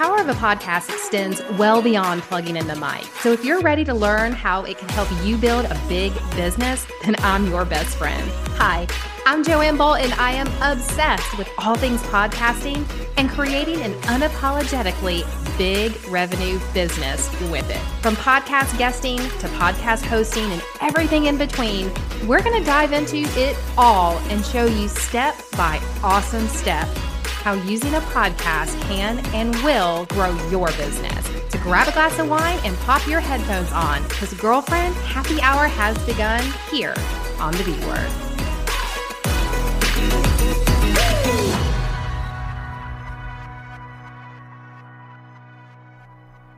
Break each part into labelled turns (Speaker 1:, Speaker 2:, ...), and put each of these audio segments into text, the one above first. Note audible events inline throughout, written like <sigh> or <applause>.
Speaker 1: power of a podcast extends well beyond plugging in the mic. So if you're ready to learn how it can help you build a big business, then I'm your best friend. Hi, I'm Joanne Bolt, and I am obsessed with all things podcasting and creating an unapologetically big revenue business with it. From podcast guesting to podcast hosting and everything in between, we're going to dive into it all and show you step by awesome step how using a podcast can and will grow your business. So grab a glass of wine and pop your headphones on because, girlfriend, happy hour has begun here on the B Word.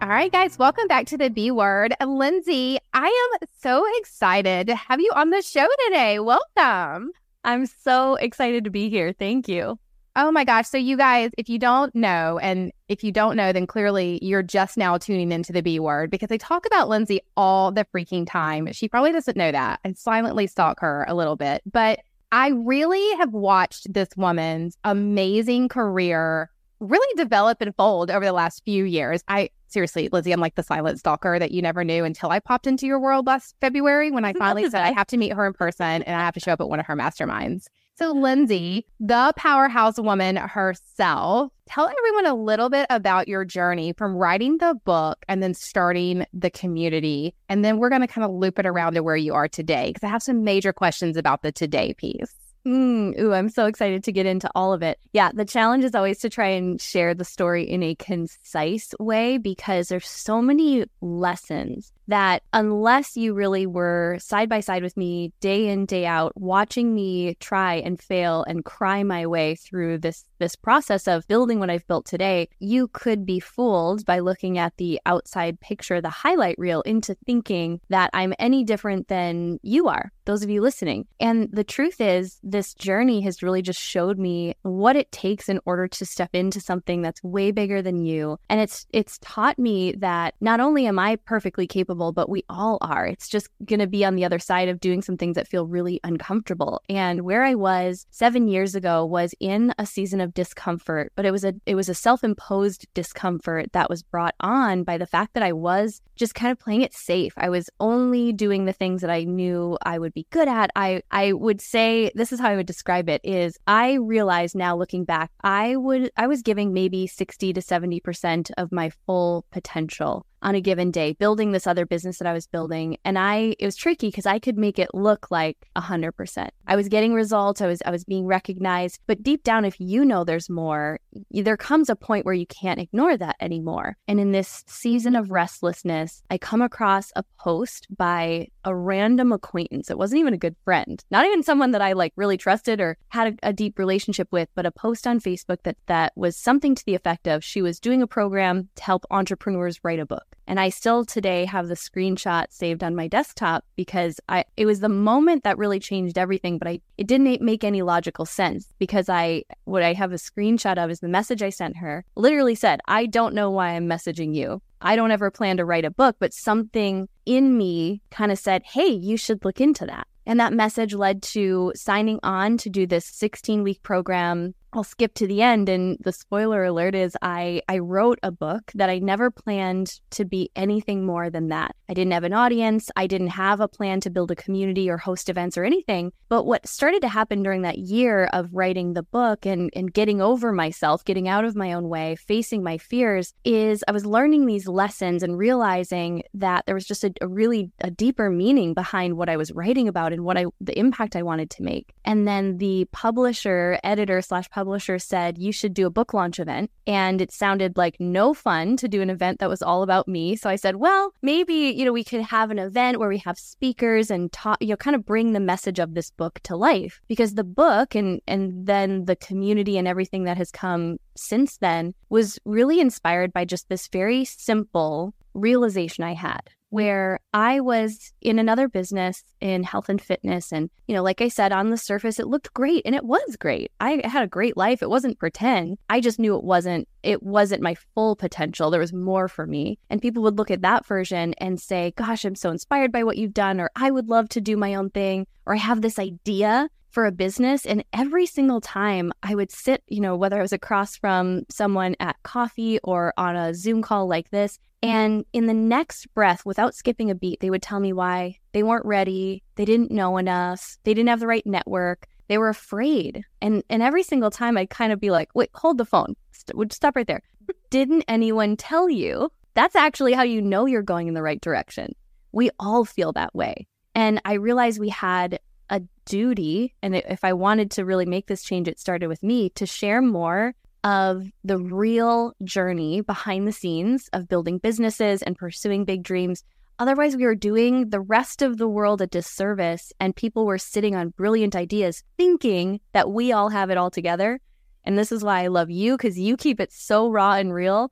Speaker 1: All right, guys, welcome back to the B Word. Lindsey, I am so excited to have you on the show today. Welcome.
Speaker 2: I'm so excited to be here. Thank you.
Speaker 1: Oh my gosh. So, you guys, if you don't know, and if you don't know, then clearly you're just now tuning into the B word because I talk about Lindsey all the freaking time. She probably doesn't know that. I silently stalk her a little bit, but I really have watched this woman's amazing career really develop and fold over the last few years. I seriously, Lizzie, I'm like the silent stalker that you never knew until I popped into your world last February when I finally said I have to meet her in person and I have to show up at one of her masterminds. So, Lindsey, the powerhouse woman herself, tell everyone a little bit about your journey from writing the book and then starting the community. And then we're going to kind of loop it around to where you are today because I have some major questions about the today piece.
Speaker 2: Mm, ooh, I'm so excited to get into all of it. Yeah, the challenge is always to try and share the story in a concise way because there's so many lessons that unless you really were side by side with me day in day out watching me try and fail and cry my way through this this process of building what I've built today you could be fooled by looking at the outside picture the highlight reel into thinking that I'm any different than you are those of you listening. And the truth is this journey has really just showed me what it takes in order to step into something that's way bigger than you. And it's it's taught me that not only am I perfectly capable capable, but we all are. It's just going to be on the other side of doing some things that feel really uncomfortable. And where I was 7 years ago was in a season of discomfort, but it was a it was a self-imposed discomfort that was brought on by the fact that I was just kind of playing it safe. I was only doing the things that I knew I would be good at. I I would say this is how I would describe it is I realize now looking back, I would I was giving maybe 60 to 70% of my full potential on a given day building this other business that I was building and I it was tricky because I could make it look like 100%. I was getting results, I was I was being recognized, but deep down if you know there's more, there comes a point where you can't ignore that anymore. And in this season of restlessness, I come across a post by a random acquaintance. It wasn't even a good friend, not even someone that I like really trusted or had a, a deep relationship with, but a post on Facebook that that was something to the effect of she was doing a program to help entrepreneurs write a book. And I still today have the screenshot saved on my desktop because I it was the moment that really changed everything, but I it didn't make any logical sense because I what I have a screenshot of is the message I sent her. Literally said, "I don't know why I'm messaging you. I don't ever plan to write a book, but something in me kind of said, "Hey, you should look into that." And that message led to signing on to do this 16 week program I'll skip to the end and the spoiler alert is I I wrote a book that I never planned to be anything more than that. I didn't have an audience, I didn't have a plan to build a community or host events or anything. But what started to happen during that year of writing the book and and getting over myself, getting out of my own way, facing my fears is I was learning these lessons and realizing that there was just a, a really a deeper meaning behind what I was writing about and what I the impact I wanted to make. And then the publisher, editor slash publisher publisher said you should do a book launch event. And it sounded like no fun to do an event that was all about me. So I said, well, maybe, you know, we could have an event where we have speakers and talk, you know, kind of bring the message of this book to life. Because the book and and then the community and everything that has come since then was really inspired by just this very simple realization I had where I was in another business in health and fitness. And, you know, like I said, on the surface, it looked great and it was great. I had a great life. It wasn't pretend. I just knew it wasn't, it wasn't my full potential. There was more for me. And people would look at that version and say, gosh, I'm so inspired by what you've done, or I would love to do my own thing, or I have this idea for a business. And every single time I would sit, you know, whether I was across from someone at coffee or on a Zoom call like this, and in the next breath, without skipping a beat, they would tell me why they weren't ready, they didn't know enough, they didn't have the right network, they were afraid. And and every single time I'd kind of be like, wait, hold the phone. St- stop right there. Didn't anyone tell you? That's actually how you know you're going in the right direction. We all feel that way. And I realized we had a duty, and if I wanted to really make this change, it started with me to share more of the real journey behind the scenes of building businesses and pursuing big dreams. Otherwise, we were doing the rest of the world a disservice, and people were sitting on brilliant ideas thinking that we all have it all together. And this is why I love you because you keep it so raw and real.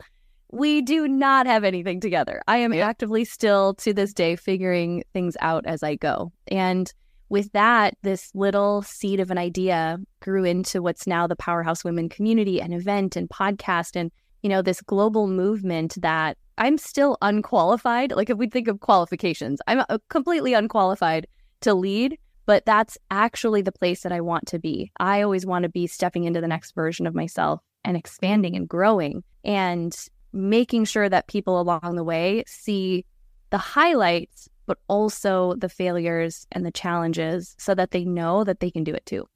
Speaker 2: We do not have anything together. I am actively still to this day figuring things out as I go. And with that, this little seed of an idea grew into what's now the Powerhouse Women community and event and podcast and, you know, this global movement that I'm still unqualified. Like if we think of qualifications, I'm uh, completely unqualified to lead, but that's actually the place that I want to be. I always want to be stepping into the next version of myself and expanding and growing and making sure that people along the way see the highlights but also the failures and the challenges so that they know that they can do it too.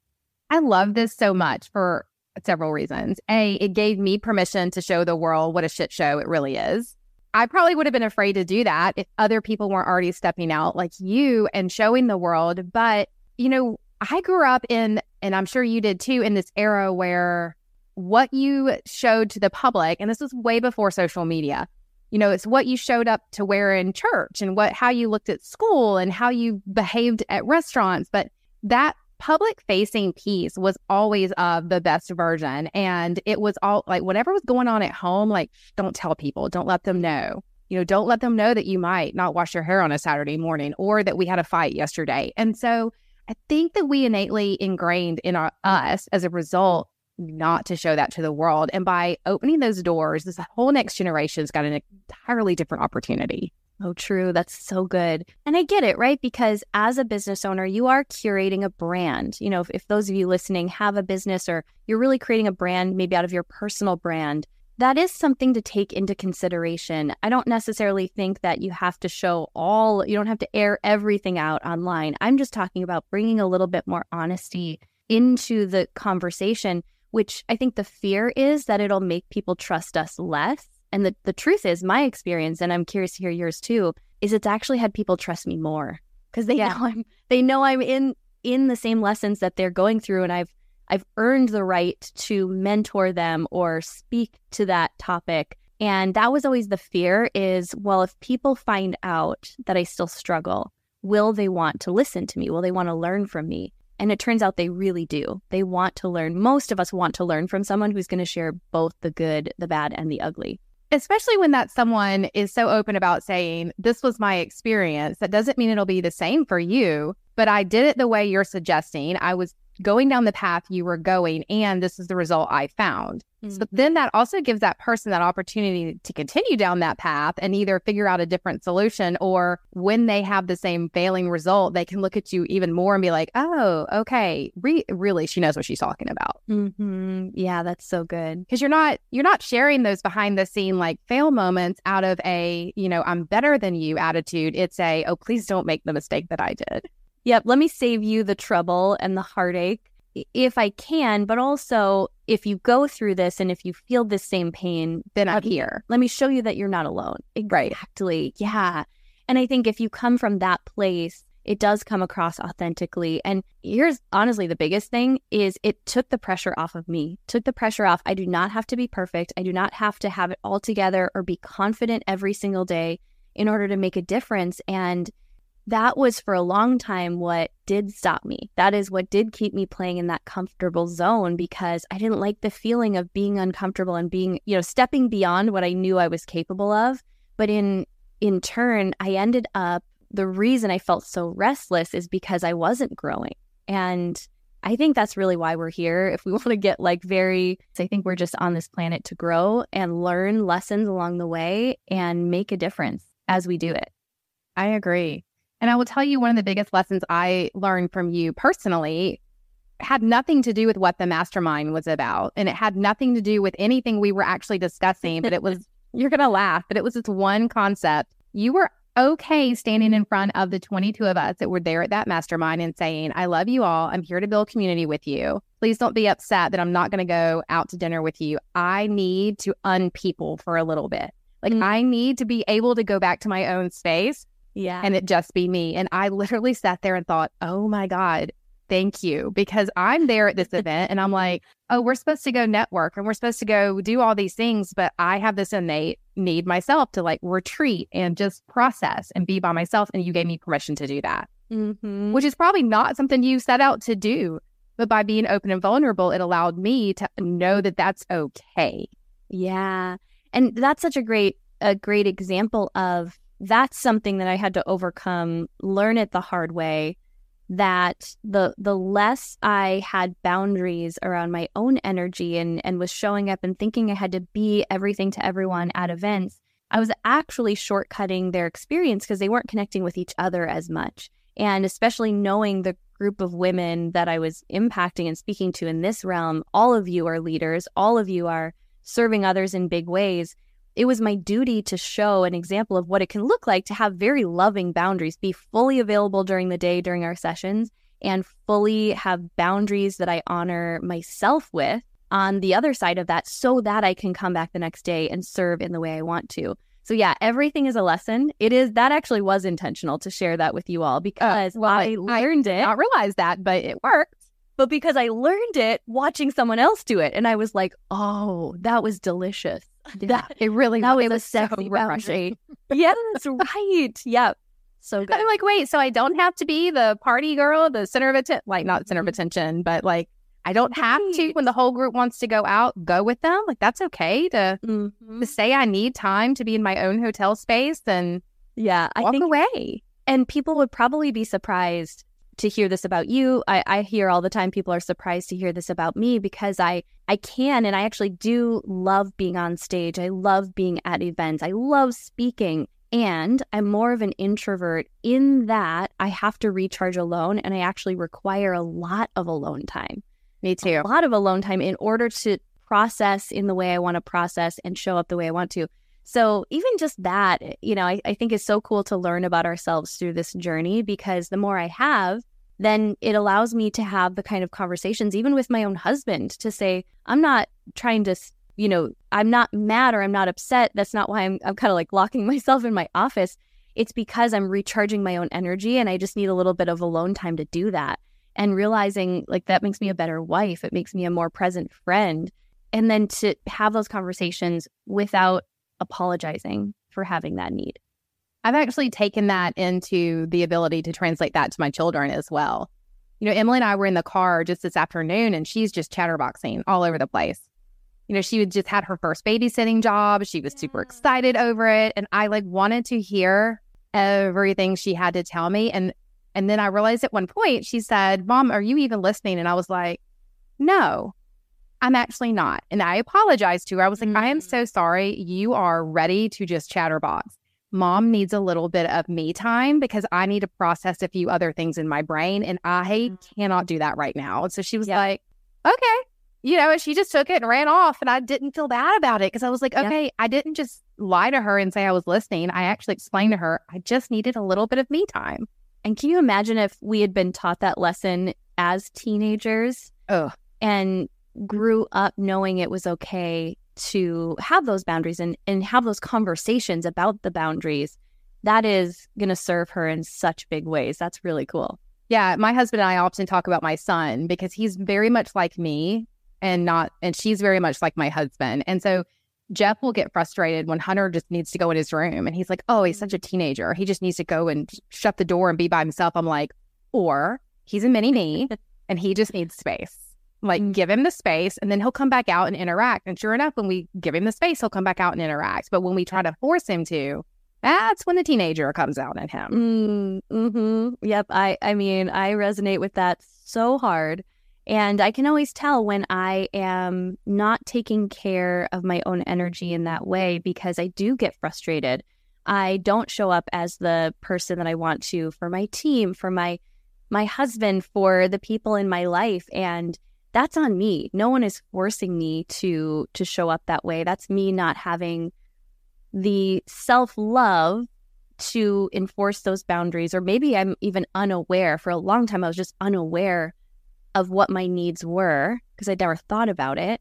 Speaker 1: I love this so much for several reasons. A, it gave me permission to show the world what a shit show it really is. I probably would have been afraid to do that if other people weren't already stepping out like you and showing the world. But, you know, I grew up in, and I'm sure you did too, in this era where what you showed to the public, and this was way before social media, you know it's what you showed up to wear in church and what how you looked at school and how you behaved at restaurants. But that public facing piece was always of the best version. And it was all like whatever was going on at home like don't tell people don't let them know. You know don't let them know that you might not wash your hair on a saturday morning or that we had a fight yesterday. And so i think that we innately ingrained in our, us as a result not to show that to the world. And by opening those doors, this whole next generation's got an entirely different opportunity.
Speaker 2: Oh, true. That's so good. And I get it, right? Because as a business owner, you are curating a brand. You know, if, if those of you listening have a business or you're really creating a brand, maybe out of your personal brand, that is something to take into consideration. I don't necessarily think that you have to show all, you don't have to air everything out online. I'm just talking about bringing a little bit more honesty into the conversation which I think the fear is that it'll make people trust us less. And the, the truth is, my experience, and I'm curious to hear yours too, is it's actually had people trust me more because they yeah. know I'm they know I'm in in the same lessons that they're going through, and I've I've earned the right to mentor them or speak to that topic. And that was always the fear is, well, if people find out that I still struggle, will they want to listen to me? Will they want to learn from me? And it turns out they really do. They want to learn. Most of us want to learn from someone who's going to share both the good, the bad, and the ugly.
Speaker 1: Especially when that someone is so open about saying, This was my experience. That doesn't mean it'll be the same for you, but I did it the way you're suggesting. I was going down the path you were going, and this is the result I found. Mm-hmm. So then that also gives that person that opportunity to continue down that path and either figure out a different solution or when they have the same failing result, they can look at you even more and be like, oh, okay, Re- really, she knows what she's talking about.
Speaker 2: Mm-hmm. Yeah, that's so good.
Speaker 1: Because you're not you're not sharing those behind the scene like fail moments out of a you know I'm better than you attitude. It's a oh please don't make the mistake that I did.
Speaker 2: Yep. Let me save you the trouble and the heartache if I can, but also if you go through this and if you feel the same pain,
Speaker 1: then I'm here.
Speaker 2: Let me show you that you're not alone. Exactly. Right. Yeah. And I think if you come from that place, it does come across authentically. And here's honestly the biggest thing is it took the pressure off of me. Took the pressure off. I do not have to be perfect. I do not have to have it all together or be confident every single day in order to make a difference. And that was for a long time what did stop me. That is what did keep me playing in that comfortable zone because I didn't like the feeling of being uncomfortable and being, you know, stepping beyond what I knew I was capable of. But in in turn, I ended up the reason I felt so restless is because I wasn't growing. And I think that's really why we're here. If we <laughs> want to get like very, I think we're just on this planet to grow and learn lessons along the way and make a difference as we do it.
Speaker 1: I agree. And I will tell you one of the biggest lessons I learned from you personally had nothing to do with what the mastermind was about. And it had nothing to do with anything we were actually discussing, but it was, <laughs> you're going to laugh, but it was this one concept. You were okay standing in front of the 22 of us that were there at that mastermind and saying, I love you all. I'm here to build community with you. Please don't be upset that I'm not going to go out to dinner with you. I need to unpeople for a little bit. Like, mm-hmm. I need to be able to go back to my own space.
Speaker 2: Yeah.
Speaker 1: And it just be me. And I literally sat there and thought, oh my God, thank you. Because I'm there at this <laughs> event and I'm like, oh, we're supposed to go network and we're supposed to go do all these things. But I have this innate need myself to like retreat and just process and be by myself. And you gave me permission to do that,
Speaker 2: mm-hmm.
Speaker 1: which is probably not something you set out to do. But by being open and vulnerable, it allowed me to know that that's okay.
Speaker 2: Yeah. And that's such a great, a great example of that's something that I had to overcome, learn it the hard way that the the less I had boundaries around my own energy and and was showing up and thinking I had to be everything to everyone at events, I was actually shortcutting their experience because they weren't connecting with each other as much. And especially knowing the group of women that I was impacting and speaking to in this realm, all of you are leaders, all of you are serving others in big ways it was my duty to show an example of what it can look like to have very loving boundaries, be fully available during the day during our sessions, and fully have boundaries that I honor myself with on the other side of that so that I can come back the next day and serve in the way I want to. So yeah, everything is a lesson. It is that actually was intentional to share that with you all because uh, well, I, I learned it.
Speaker 1: I realized that, but it worked.
Speaker 2: But because I learned it watching someone else do it, and I was like, "Oh, that was delicious." <laughs>
Speaker 1: That it really
Speaker 2: that
Speaker 1: was,
Speaker 2: it was so refreshing. <laughs> yes, right. Yep. So good.
Speaker 1: I'm like, wait, so I don't have to be the party girl, the center of attention, like not center of mm-hmm. attention, but like I don't have to when the whole group wants to go out, go with them. Like that's okay to mm-hmm. to say I need time to be in my own hotel space and
Speaker 2: yeah,
Speaker 1: I walk away.
Speaker 2: And people would probably be surprised to hear this about you. I, I hear all the time people are surprised to hear this about me because I I can and I actually do love being on stage. I love being at events. I love speaking. And I'm more of an introvert in that I have to recharge alone and I actually require a lot of alone time.
Speaker 1: Me too.
Speaker 2: A oh. lot of alone time in order to process in the way I want to process and show up the way I want to. So, even just that, eh, you know, I, I think is so cool to learn about ourselves through this journey because the more I have, then it allows me to have the kind of conversations, even with my own husband, to say, I'm not trying to, you know, I'm not mad or I'm not upset. That's not why I'm, I'm kind of like locking <laughs> myself in my office. It's because I'm recharging my own energy and I just need a little bit of alone time to do that. And realizing like that makes me a better wife, it makes me a more present friend. And then to have those conversations without apologizing for having that need.
Speaker 1: I've actually taken that into the ability to translate that to my children as well. You know, Emily and I were in the car just this afternoon and she's just chatterboxing all over the place. You know, she had just had her first babysitting job. She was super excited over it. And I like wanted to hear everything she had to tell me. And and then I realized at one point she said, Mom, are you even listening? And I was like, No. I'm actually not. And I apologized to her. I was like, mm-hmm. I am mm. so sorry. You are ready to just chatterbox. Mom needs a little bit of me time because I need to process a few other things in my brain and I mm-hmm. cannot do that right now. And so she was yep. like, okay. You know, and she just took it and ran off. And I didn't feel bad about it because I was like, okay, yep. I didn't just lie to her and say I was listening. I actually explained to her I just needed a little bit of me time.
Speaker 2: And can you imagine if we had been taught that lesson as teenagers?
Speaker 1: Oh.
Speaker 2: And grew up knowing it was okay to have those boundaries and, and have those conversations about the boundaries, that is going to serve her in such big ways. That's really cool.
Speaker 1: Yeah. My husband and I often talk about my son because he's very much like me and not, and she's very much like my husband. And so Jeff will get frustrated when Hunter just needs to go in his room and he's like, oh, he's such a mm-hmm. teenager. He just needs to go and shut the door and be by himself. I'm like, or he's a mini me <laughs> and he just needs space. Like, mm. give him the space and then he'll come back out and interact. And sure enough, when we give him the space, he'll come back out and interact. But when we try to force him to, that's when the teenager comes out in
Speaker 2: him. Mm, hmm Yep. I, I mean, I resonate with that so hard. And I can always tell when I am not taking care of my own energy in that way because I do get frustrated. I don't show up as the person that I want to for my team, for my my husband for the people in my life and that's on me. No one is forcing me to to show up that way. That's me not having the self-love to enforce those boundaries or maybe I'm even unaware. For a long time I was just unaware of what my needs were because I'd never thought about it.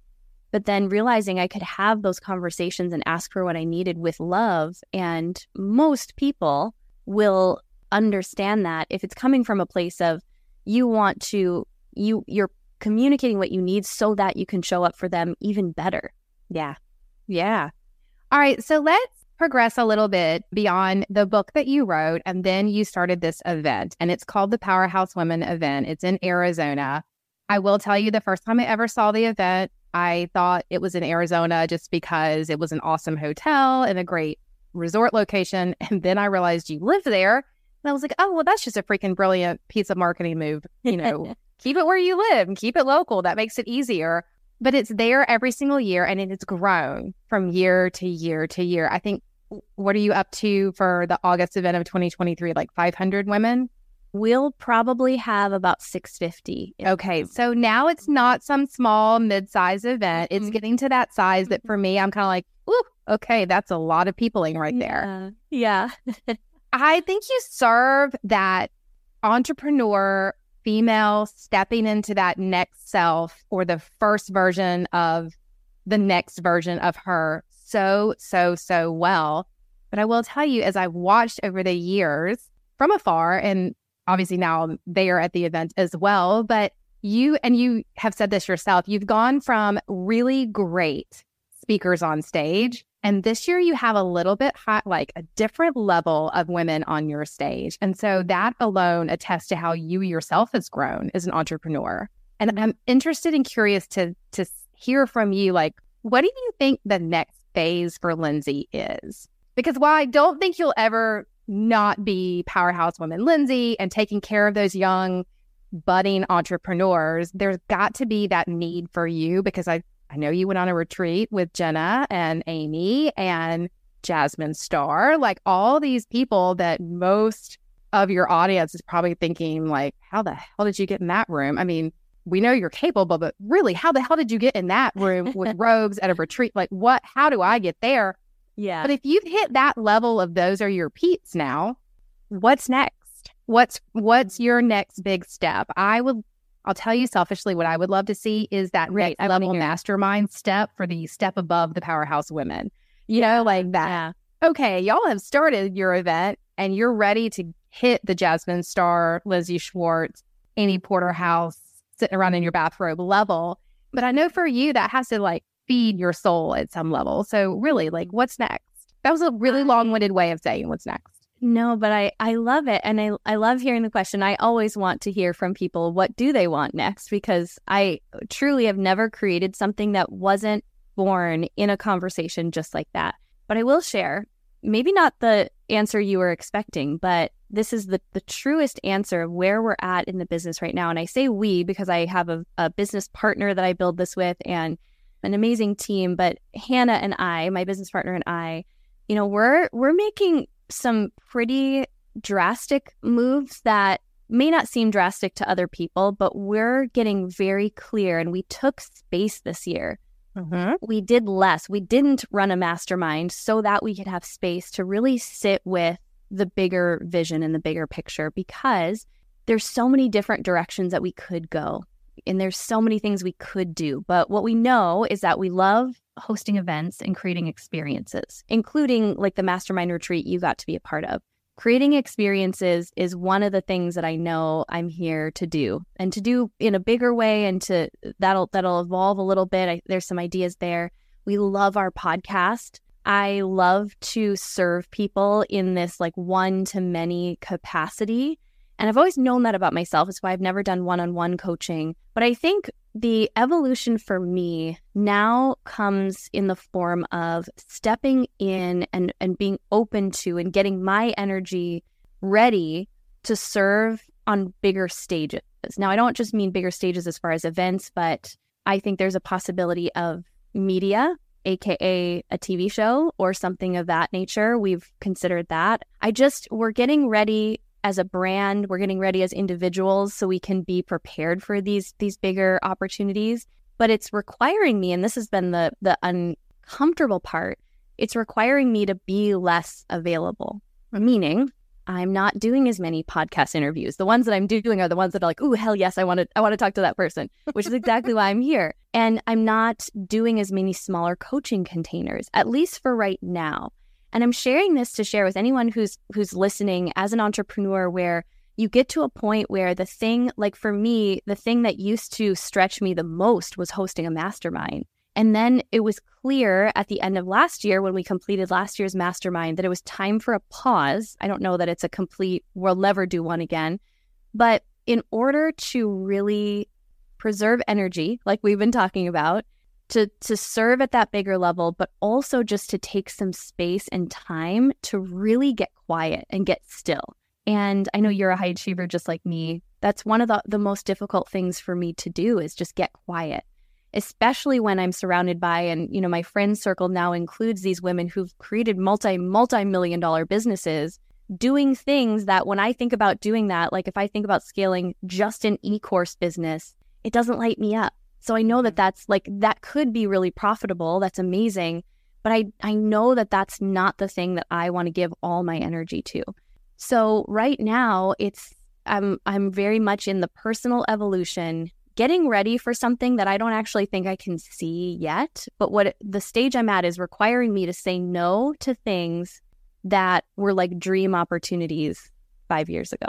Speaker 2: But then realizing I could have those conversations and ask for what I needed with love and most people will understand that if it's coming from a place of you want to you you're communicating what you need so that you can show up for them even better.
Speaker 1: Yeah. Yeah. All right. So let's progress a little bit beyond the book that you wrote. And then you started this event, and it's called the Powerhouse Women event. It's in Arizona. I will tell you the first time I ever saw the event, I thought it was in Arizona just because it was an awesome hotel and a great resort location. <laughs> And then I realized you live there. And I was like, oh, well, that's just a freaking brilliant piece of marketing move. You know, <laughs> keep it where you live and keep it local. That makes it easier. But it's there every single year and it has grown from year to year to year. I think, what are you up to for the August event of 2023? Like 500 women?
Speaker 2: We'll probably have about 650.
Speaker 1: Okay. So now it's not some small mid-size event. It's mm-hmm. getting to that size that for me, I'm kind of like, ooh, okay, that's a lot of peopling right there.
Speaker 2: Yeah.
Speaker 1: yeah. <laughs> I think you serve that entrepreneur female stepping into that next self or the first version of the next version of her so, so, so well. But I will tell you, as I've watched over the years from afar, and obviously now they are at the event as well, but you and you have said this yourself, you've gone from really great speakers on stage and this year you have a little bit hot, like a different level of women on your stage. And so that alone attests to how you yourself has grown as an entrepreneur. And I'm interested and curious to to hear from you, like, what do you think the next phase for Lindsey is? Because while I don't think you'll ever not be powerhouse woman Lindsey and taking care of those young budding entrepreneurs, there's got to be that need for you because I I know you went on a retreat with Jenna and Amy and Jasmine Star, like all these people that most of your audience is probably thinking, like, how the hell did you get in that room? I mean, we know you're capable, but really, how the hell did you get in that room with <laughs> robes at a retreat? Like, what? How do I get there?
Speaker 2: Yeah.
Speaker 1: But if you've hit that level of those are your peeps now, what's next? What's what's your next big step? I would I'll tell you selfishly what I would love to see is that right, next level mastermind step for the step above the powerhouse women. You know, like that. Yeah. Okay, y'all have started your event and you're ready to hit the Jasmine Star, Lizzie Schwartz, Amy Porterfield sitting around in your bathrobe level. But I know for you that has to like feed your soul at some level. So really, like what's next? That was a really long-winded way of saying what's next.
Speaker 2: No, but I I love it and I I love hearing the question. I always want to hear from people what do they want next because I uh, truly have never created something that wasn't born in a conversation just like that. But I will share, maybe not the answer you were expecting, but this is the the truest answer of where we're at in the business right now. And I say we because I have a, a business partner that I build this with and an amazing team, but Hannah and I, my business partner and I, you know, we're we're making some pretty drastic moves that may not seem drastic to other people, but we're getting very clear and we took space this year. Mm-hmm. We did less. We didn't run a mastermind so that we could have space to really sit with the bigger vision and the bigger picture because there's so many different directions that we could go and there's so many things we could do. But what we know is that we love hosting events and creating experiences, including like the mastermind retreat you got to be a part of. Creating experiences is one of the things that I know I'm here to do and to do in a bigger way and to that'll that'll evolve a little bit. I, there's some ideas there. We love our podcast. I love to serve people in this like one to many capacity. And I've always known that about myself. It's why I've never done one on one coaching. But I think the evolution for me now comes in the form of stepping in and, and being open to and getting my energy ready to serve on bigger stages. Now, I don't just mean bigger stages as far as events, but I think there's a possibility of media, AKA a TV show or something of that nature. We've considered that. I just, we're getting ready as a brand, we're getting ready as individuals so we can be prepared for these these bigger opportunities. But it's requiring me, and this has been the the uncomfortable part, it's requiring me to be less available. Meaning I'm not doing as many podcast interviews. The ones that I'm doing are the ones that are like, "Ooh, hell yes, I want to I want to talk to that person," which is exactly why I'm here. And I'm not doing as many smaller coaching containers, at least for right now. And I'm sharing this to share with anyone who's who's listening as an entrepreneur where you get to a point where the thing like for me, the thing that used to stretch me the most was hosting a mastermind. And then it was clear at the end of last year when we completed last year's mastermind that it was time for a pause. I don't know that it's a complete, we'll never do one again. But in order to really preserve energy, like we've been talking about, to, to serve at that bigger level, but also just to take some space and time to really get quiet and get still. And I know you're a high achiever just like me. That's one of the, the most difficult things for me to do is just get quiet especially when I'm surrounded by, and you know, my friend circle now includes these women who've created multi, multi million dollar businesses doing things that when I think about doing that, like if I think about scaling just an e course business, it doesn't light me up. So I know that that's like, that could be really profitable. That's amazing. But I, I know that that's not the thing that I want to give all my energy to. So right now, it's, I'm, I'm very much in the personal evolution getting ready for something that I don't actually think I can see yet. But what the stage I'm at is requiring me to say no to things that were like dream opportunities five years ago.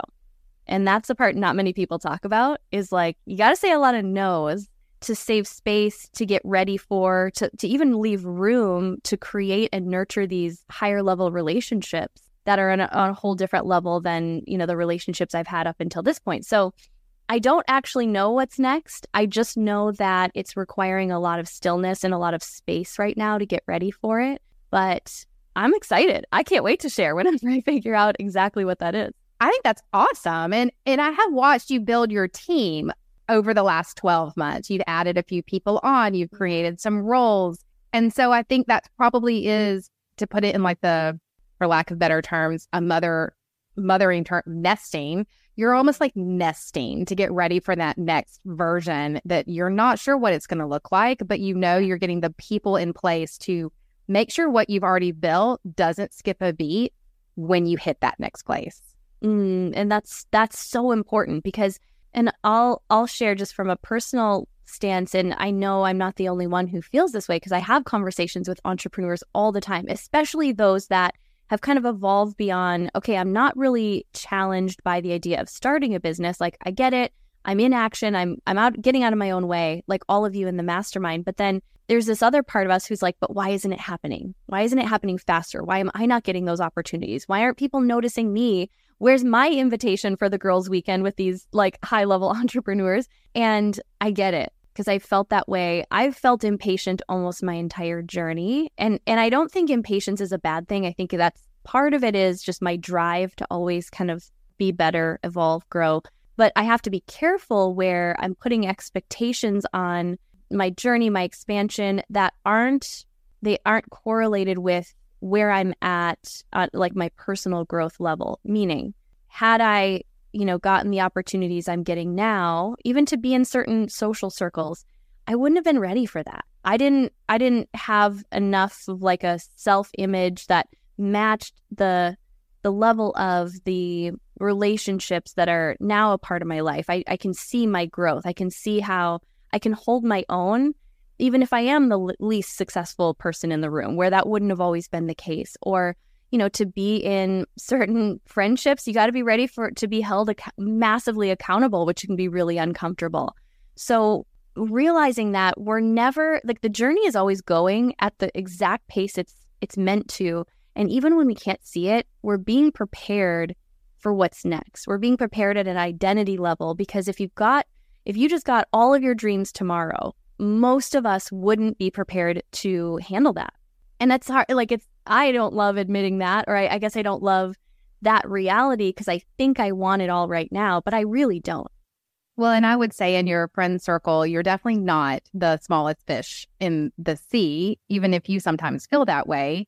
Speaker 2: And that's the part not many people talk about is like, you got to say a lot of no's to save space, to get ready for, to, to even leave room to create and nurture these higher level relationships that are on a, on a whole different level than, you know, the relationships I've had up until this point. So I don't actually know what's next. I just know that it's requiring a lot of stillness and a lot of space right now to get ready for it. But I'm excited. I can't wait to share <laughs> whenever I figure out exactly what that is.
Speaker 1: I think that's awesome. And and I have watched you build your team over the last 12 months. You've added a few people on, you've created some roles. And so I think that probably is to put it in like the for lack of better terms, a mother mothering term nesting you're almost like nesting to get ready for that next version that you're not sure what it's going to look like, but you know you're getting the people in place to make sure what you've already built doesn't skip a beat when you hit that next place.
Speaker 2: Mm, and that's that's so important because and I'll I'll share just from a personal stance and I know I'm not the only one who feels this way because I have conversations with entrepreneurs all the time, especially those that have kind of evolved beyond, okay, I'm not really challenged by the idea of starting a business. Like I get it. I'm in action. I'm I'm out getting out of my own way, like all of you in the mastermind. But then there's this other part of us who's like, but why isn't it happening? Why isn't it happening faster? Why am I not getting those opportunities? Why aren't people noticing me? Where's my invitation for the girls' weekend with these like high level <laughs> entrepreneurs? And I get it because I felt that way. I've felt impatient almost my entire journey. And and I don't think impatience is a bad thing. I think that's part of it is just my drive to always kind of be better, evolve, grow. But I have to be careful where I'm putting expectations on my journey, my expansion that aren't they aren't correlated with where I'm at uh, like my personal growth level. Meaning, had I you know, gotten the opportunities I'm getting now, even to be in certain social circles, I wouldn't have been ready for that. I didn't I didn't have enough of like a self-image that matched the the level of the relationships that are now a part of my life. I, I can see my growth. I can see how I can hold my own, even if I am the least successful person in the room, where that wouldn't have always been the case. Or you know, to be in certain <laughs> friendships, you got to be ready for to be held ac- massively accountable, which can be really uncomfortable. So, realizing that we're never like the journey is always going at the exact pace it's it's meant to, and even when we can't see it, we're being prepared for what's next. We're being prepared at an identity level because if you've got if you just got all of your dreams tomorrow, most of us wouldn't be prepared to handle that. And that's hard like it's I don't love admitting that, or I, I guess I don't love that reality because I think I want it all right now, but I really don't.
Speaker 1: Well, and I would say in your friend circle, you're definitely not the smallest fish in the sea, even if you sometimes feel that way,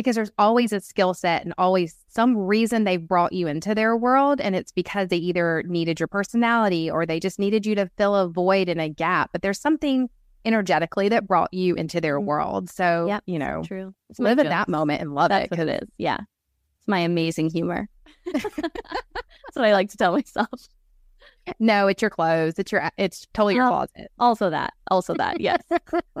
Speaker 1: because there's always a skill set and always some reason they've brought you into their world. And it's because they either needed your personality or they just needed you to fill a void and a gap. But there's something energetically that brought you into their mm-hmm. world. So, yep, you know,
Speaker 2: true.
Speaker 1: live in that moment and love
Speaker 2: That's
Speaker 1: it.
Speaker 2: That's what it is. Yeah. It's my amazing humor. <laughs> <laughs> That's what I like to tell myself.
Speaker 1: No, it's your clothes. It's your it's totally your closet.
Speaker 2: Also that. Also that. Yes.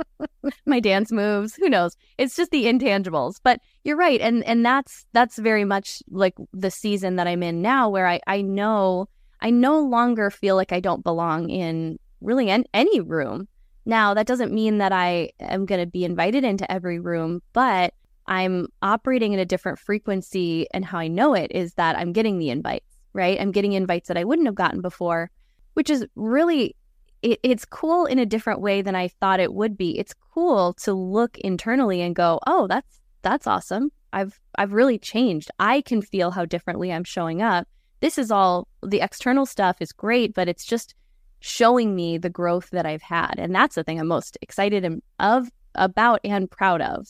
Speaker 2: <laughs> My dance moves. Who knows? It's just the intangibles. But you're right. And and that's that's very much like the season that I'm in now where I I know I no longer feel like I don't belong in really an, any room. Now, that doesn't mean that I am going to be invited into every room, but I'm operating in a different frequency and how I know it is that I'm getting the invites right? I'm getting invites that I wouldn't have gotten before, which is really it, it's cool in a different way than I thought it would be. It's cool to look internally and go, "Oh, that's that's awesome. I've I've really changed. I can feel how differently I'm showing up. This is all the external stuff is great, but it's just showing me the growth that I've had. And that's the thing I'm most excited and of about and proud of.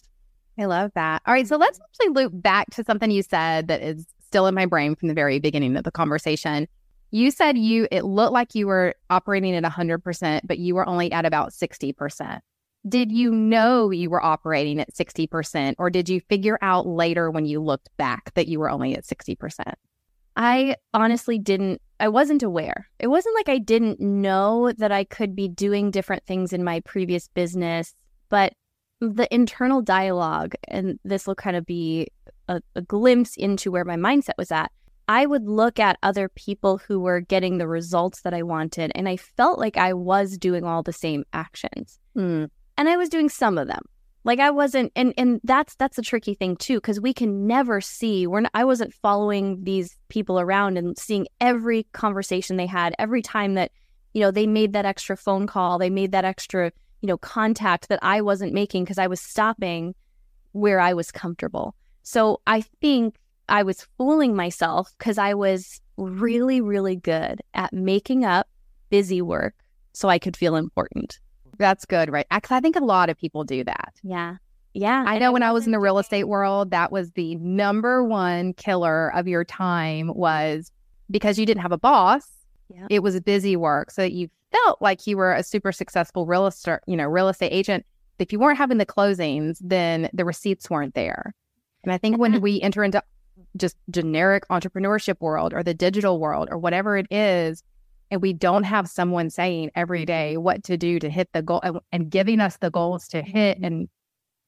Speaker 1: I love that. All right, so let's actually loop back to something you said that is still in my brain from the very beginning of the conversation. You said you it looked like you were operating at 100%, but you were only at about 60%. Did you know you were operating at 60% or did you figure out later when you looked back that you were only at 60%?
Speaker 2: I honestly didn't I wasn't aware. It wasn't like I didn't know that I could be doing different things in my previous business, but the internal dialogue and this will kind of be a, a glimpse into where my mindset was at, I would look at other people who were getting the results that I wanted, and I felt like I was doing all the same actions. Mm. And I was doing some of them. Like I wasn't, and and that's that's a tricky thing too, because we can never see. We're not, I wasn't following these people around and seeing every conversation they had, every time that you know they made that extra phone call, they made that extra you know contact that I wasn't making because I was stopping where I was comfortable. So I think I was fooling myself because I was really, really good at making up busy work so I could feel important.
Speaker 1: That's good, right? Because I think a lot of people do that.
Speaker 2: Yeah. Yeah.
Speaker 1: I know when I was in the real estate world, that was the number one killer of your time was because you didn't have a boss. Yeah. It was busy work. So you felt like you were a super successful real estate, you know, real estate agent. If you weren't having the closings, then the receipts weren't there. And I think when we enter into just generic entrepreneurship world or the digital world or whatever it is, and we don't have someone saying every mm-hmm. day what to do to hit the goal and, and giving us the goals to hit mm-hmm. and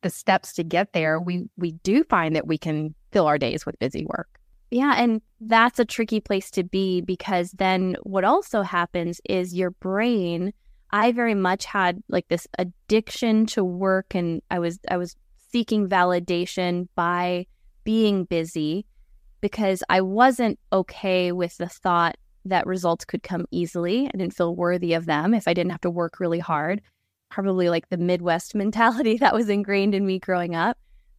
Speaker 1: the steps to get there, we we do find that we can fill our days with busy work.
Speaker 2: Yeah, and that's a tricky place to be because then what also happens is your brain I very much had like this addiction to work and I was I was seeking validation by being busy because I wasn't okay with the thought that results could come easily. I didn't feel worthy of them if I didn't have to work really hard. Probably like the Midwest <laughs> mentality that was ingrained in me growing up.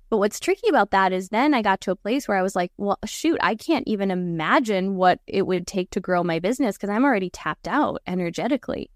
Speaker 2: But what's tricky about that is then I got to a place where I was like, well, shoot, I can't even imagine what it would take to grow my business because I'm already tapped out energetically.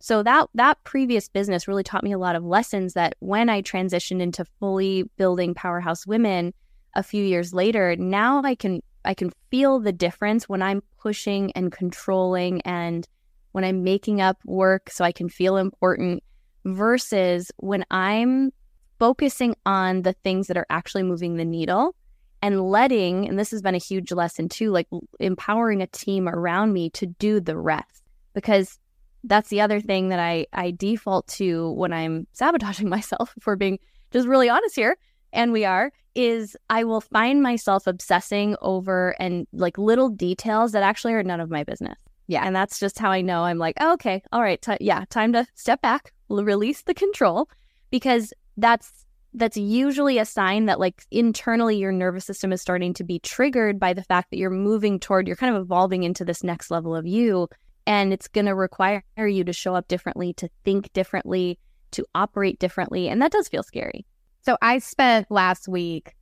Speaker 2: So that that previous business really taught me a lot of lessons that when I transitioned into fully building powerhouse women a few years later, now I can I can feel the difference when I'm pushing and controlling and when I'm making up work so I can feel important versus when I'm focusing on the things that are actually moving the needle and letting and this has been a huge lesson too like empowering a team around me to do the rest. Because that's the other thing that I I default to when I'm sabotaging <laughs> myself, if we're being just really honest here, and we are, is I will find myself obsessing over and like little details that actually are none of my business. Yeah. And that's just how I know I'm like, oh, okay, all right, t- yeah, time to step back, release the control because that's that's usually a sign that like internally your nervous system is starting to be triggered by the fact that you're moving toward you're kind of evolving into this next level of you and it's going to require you to show up differently, to think differently, to operate differently. And that does feel scary.
Speaker 1: So I spent last week,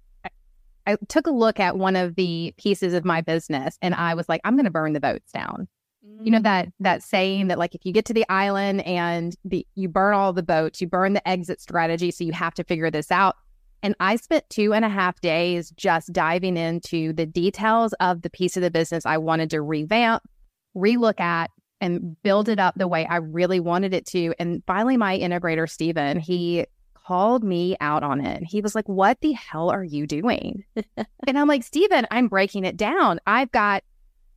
Speaker 1: I took a look at one of the pieces of my business and I was like, I'm going to burn the boats down. You know mm. that that saying that like if you get to the island and the you burn all the boats, you burn the exit strategy, so you have to figure this out. And I spent two and a half days just diving into the details of the piece of the business I wanted to revamp, relook at, and build it up the way I really wanted it to. And finally, my integrator, Stephen, he called me out on it. He was like, What the hell are you doing? <laughs> and I'm like, Stephen, I'm breaking it down. I've got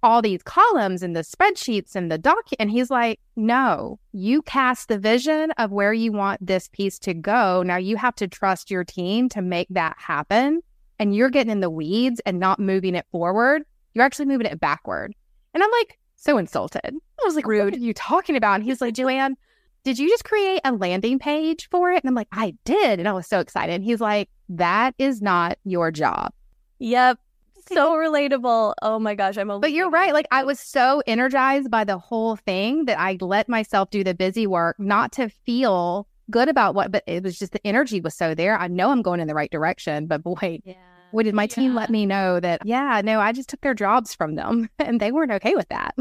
Speaker 1: all these columns and the spreadsheets and the doc. And he's like, no, you cast the vision of where you want this piece to go. Now you have to trust your team to make that happen. And you're getting in the weeds and not moving it forward. You're actually moving it backward. And I'm like, so insulted. I was like, rude. What are you talking about? And he's like, Joanne, did you just create a landing page for it? And I'm like, I did. And I was so excited. And he's like, that is not your job.
Speaker 2: Yep <laughs> so relatable. Oh my gosh, I'm a
Speaker 1: But you're right. Like I was so energized by the whole thing that I let myself do the busy work, not to feel good about what, but it was just the energy was so there. I know I'm going in the right direction, but boy, yeah. What did my team let me know that, yeah, no, I just took their jobs from them <laughs> and they weren't okay with that.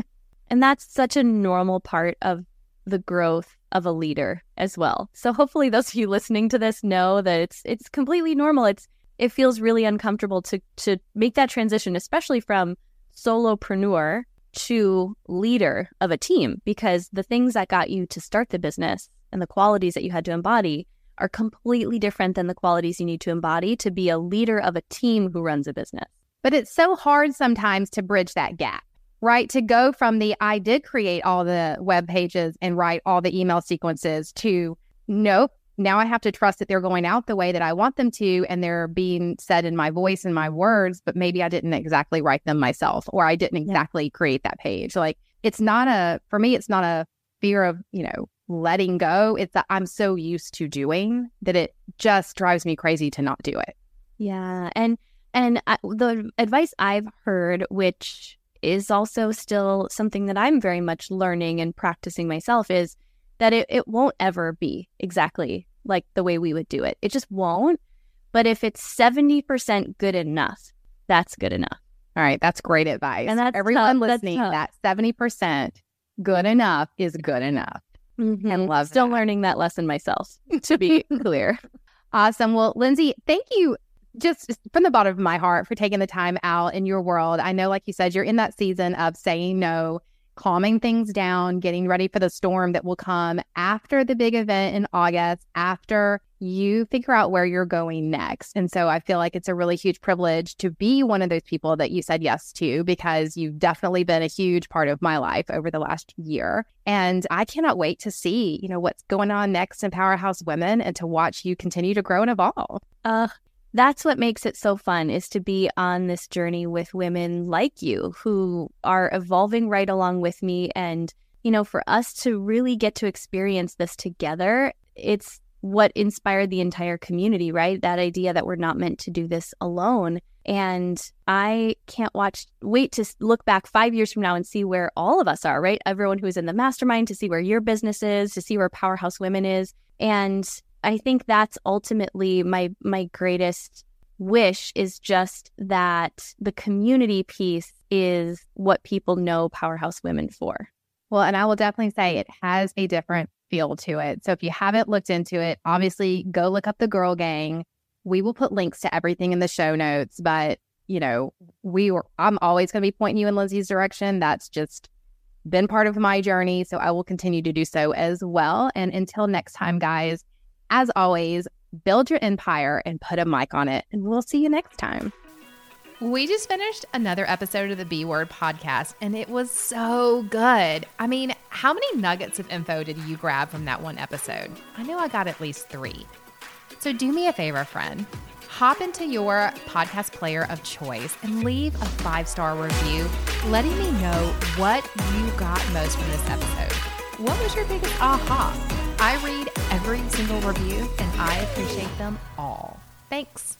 Speaker 2: And that's such a normal part of the growth of a leader as well. So hopefully those of you listening to this know that it's it's completely normal. It's it feels really uncomfortable to to make that transition, especially from solopreneur to leader of a team, because the things that got you to start the business and the qualities that you had to embody are completely different than the qualities you need to embody to be a leader of a team who runs a business.
Speaker 1: But it's so hard sometimes to bridge that gap, right? To go from the I did create all the web pages and write all the email sequences to nope, now I have to trust that they're going out the way that I want them to and they're being said in my voice and my words, but maybe I didn't exactly write them myself or I didn't exactly create that page. Like it's not a, for me, it's not a fear of, you know, letting go. It's that I'm so used to doing that it just drives me crazy to not do it.
Speaker 2: Yeah. And, and I, the advice I've heard, which is also still something that I'm very much learning and practicing myself, is that it, it won't ever be exactly like the way we would do it. It just won't. But if it's 70% good enough, that's good enough.
Speaker 1: All right. That's great advice. And that's everyone tough. listening, that's that 70% good enough is good enough.
Speaker 2: Mm-hmm. And love Still that. learning that lesson myself, <laughs> to be clear.
Speaker 1: Awesome. Well, Lindsey, thank you just from the bottom of my heart for taking the time out in your world. I know, like you said, you're in that season of saying no calming things down, getting ready for the storm that will come after the big event in August, after you figure out where you're going next. And so I feel like it's a really huge privilege to be one of those people that you said yes to because you've definitely been a huge part of my life over the last year. And I cannot wait to see, you know, what's going on next in Powerhouse Women and to watch you continue to grow and evolve.
Speaker 2: Uh, that's what makes it so fun is to be on this journey with women like you who are evolving right along with me and you know for us to really get to experience this together it's what inspired the entire community right? That idea that we're not meant to do this alone. And i can't watch wait to look back 5 years from now and see where all of us are right? Everyone who's in the mastermind to see where your business is to see where powerhouse women is. And I think that's ultimately my my greatest wish is just that the community piece is what people know powerhouse women for.
Speaker 1: Well, and I will definitely say it has a different feel to it. So if you haven't looked into it, obviously go look up the Girl Gang. We will put links to everything in the show notes, but you know, we were I'm always going to be pointing you in Lindsey's direction. That's just been part of my journey, so I will continue to do so as well. And until next time, guys, as always, build your empire and put a mic on it. And we'll see you next time.
Speaker 3: We just finished another episode of the B Word podcast, and it was so good. I mean, how many nuggets of info did you grab from that one episode? I know I got at least three. So do me a favor, friend. Hop into your podcast player of choice and leave a five star review letting me know what you got most from this episode. What was your biggest aha? I read every single review and I appreciate them all. Thanks.